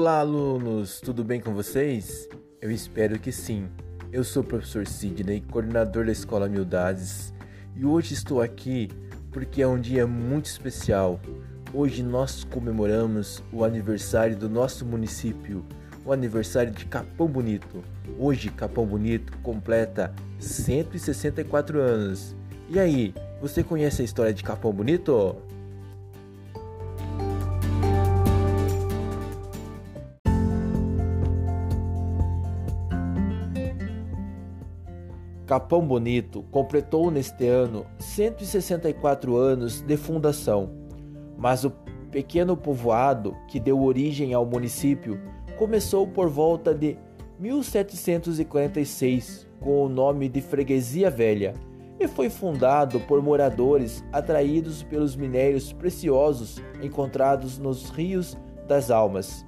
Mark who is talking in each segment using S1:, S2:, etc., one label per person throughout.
S1: Olá, alunos, tudo bem com vocês? Eu espero que sim. Eu sou o professor Sidney, coordenador da Escola Humildades, e hoje estou aqui porque é um dia muito especial. Hoje nós comemoramos o aniversário do nosso município, o aniversário de Capão Bonito. Hoje, Capão Bonito completa 164 anos. E aí, você conhece a história de Capão Bonito? Capão Bonito completou neste ano 164 anos de fundação, mas o pequeno povoado que deu origem ao município começou por volta de 1746 com o nome de Freguesia Velha e foi fundado por moradores atraídos pelos minérios preciosos encontrados nos rios das Almas.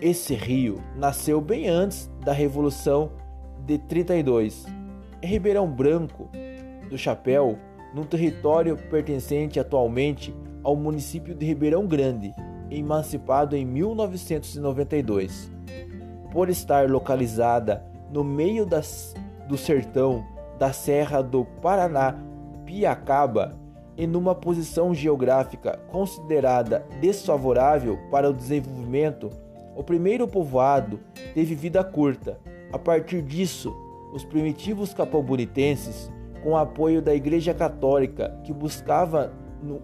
S1: Esse rio nasceu bem antes da Revolução de 32 Ribeirão Branco do Chapéu, num território pertencente atualmente ao município de Ribeirão Grande, emancipado em 1992. Por estar localizada no meio das, do sertão da Serra do Paraná, Piacaba, e numa posição geográfica considerada desfavorável para o desenvolvimento, o primeiro povoado teve vida curta. A partir disso, os primitivos capobunitenses, com apoio da Igreja Católica, que buscava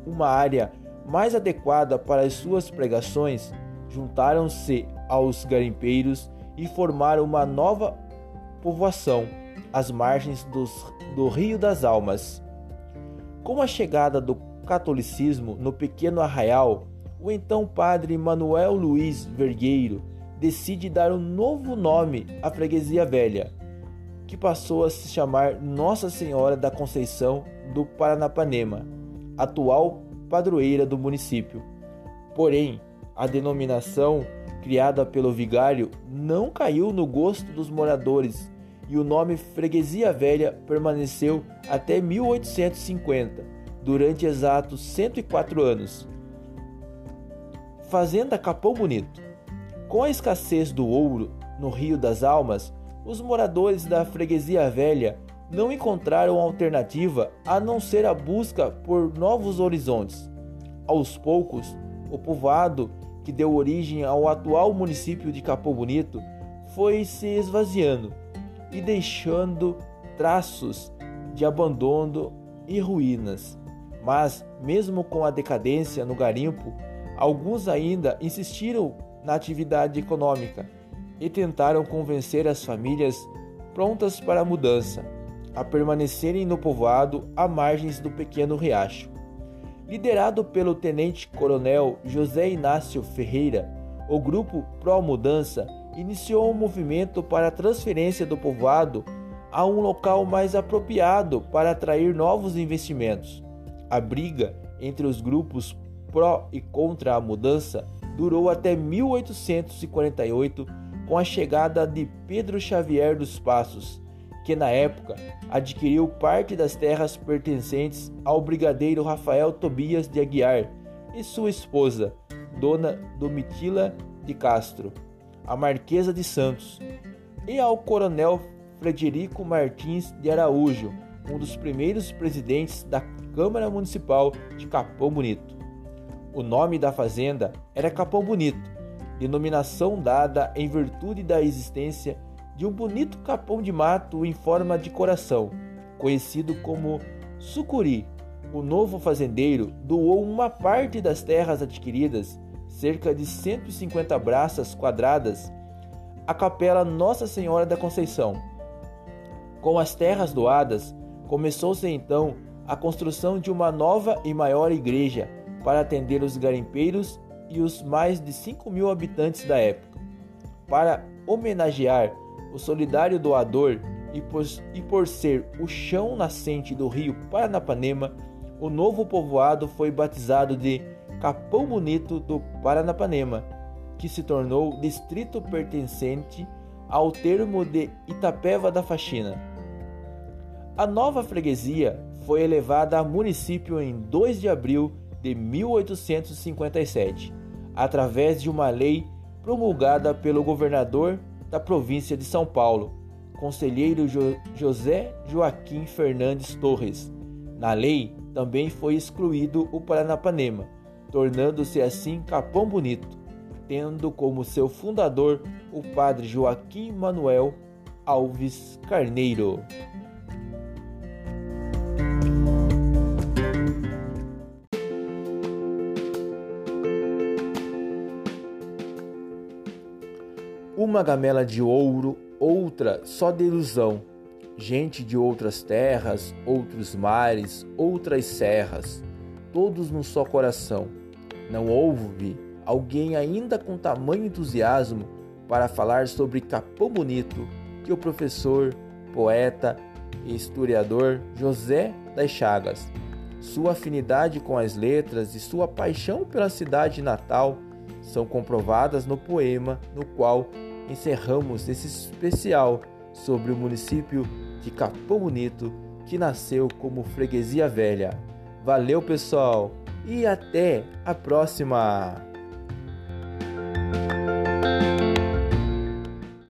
S1: uma área mais adequada para as suas pregações, juntaram-se aos garimpeiros e formaram uma nova povoação às margens dos, do Rio das Almas. Com a chegada do catolicismo no pequeno arraial, o então padre Manuel Luiz Vergueiro decide dar um novo nome à freguesia velha, que passou a se chamar Nossa Senhora da Conceição do Paranapanema, atual padroeira do município. Porém, a denominação criada pelo vigário não caiu no gosto dos moradores e o nome Freguesia Velha permaneceu até 1850, durante exatos 104 anos. Fazenda Capão Bonito. Com a escassez do ouro no Rio das Almas, os moradores da freguesia velha não encontraram alternativa a não ser a busca por novos horizontes. Aos poucos, o povoado que deu origem ao atual município de Capão Bonito foi se esvaziando e deixando traços de abandono e ruínas. Mas, mesmo com a decadência no garimpo, alguns ainda insistiram na atividade econômica e tentaram convencer as famílias prontas para a mudança a permanecerem no povoado à margens do pequeno riacho. Liderado pelo tenente-coronel José Inácio Ferreira, o grupo Pró Mudança iniciou um movimento para a transferência do povoado a um local mais apropriado para atrair novos investimentos. A briga entre os grupos pró e contra a mudança durou até 1848 com a chegada de Pedro Xavier dos Passos, que na época adquiriu parte das terras pertencentes ao brigadeiro Rafael Tobias de Aguiar e sua esposa, Dona Domitila de Castro, a Marquesa de Santos, e ao coronel Frederico Martins de Araújo, um dos primeiros presidentes da Câmara Municipal de Capão Bonito. O nome da fazenda era Capão Bonito denominação dada em virtude da existência de um bonito capão de mato em forma de coração, conhecido como sucuri. O novo fazendeiro doou uma parte das terras adquiridas, cerca de 150 braças quadradas, à capela Nossa Senhora da Conceição. Com as terras doadas, começou-se então a construção de uma nova e maior igreja para atender os garimpeiros e os mais de 5 mil habitantes da época. Para homenagear o solidário doador e por, e por ser o chão nascente do rio Paranapanema, o novo povoado foi batizado de Capão Bonito do Paranapanema, que se tornou distrito pertencente ao termo de Itapeva da Faxina. A nova freguesia foi elevada a município em 2 de abril de 1857 através de uma lei promulgada pelo governador da província de São Paulo, conselheiro jo José Joaquim Fernandes Torres. Na lei também foi excluído o Paranapanema, tornando-se assim Capão Bonito, tendo como seu fundador o padre Joaquim Manuel Alves Carneiro. Uma gamela de ouro, outra só de ilusão. Gente de outras terras, outros mares, outras serras, todos num só coração. Não houve alguém ainda com tamanho entusiasmo para falar sobre Capão Bonito que o professor, poeta e historiador José das Chagas. Sua afinidade com as letras e sua paixão pela cidade natal são comprovadas no poema no qual encerramos esse especial sobre o município de Capão Bonito, que nasceu como freguesia velha. Valeu, pessoal, e até a próxima!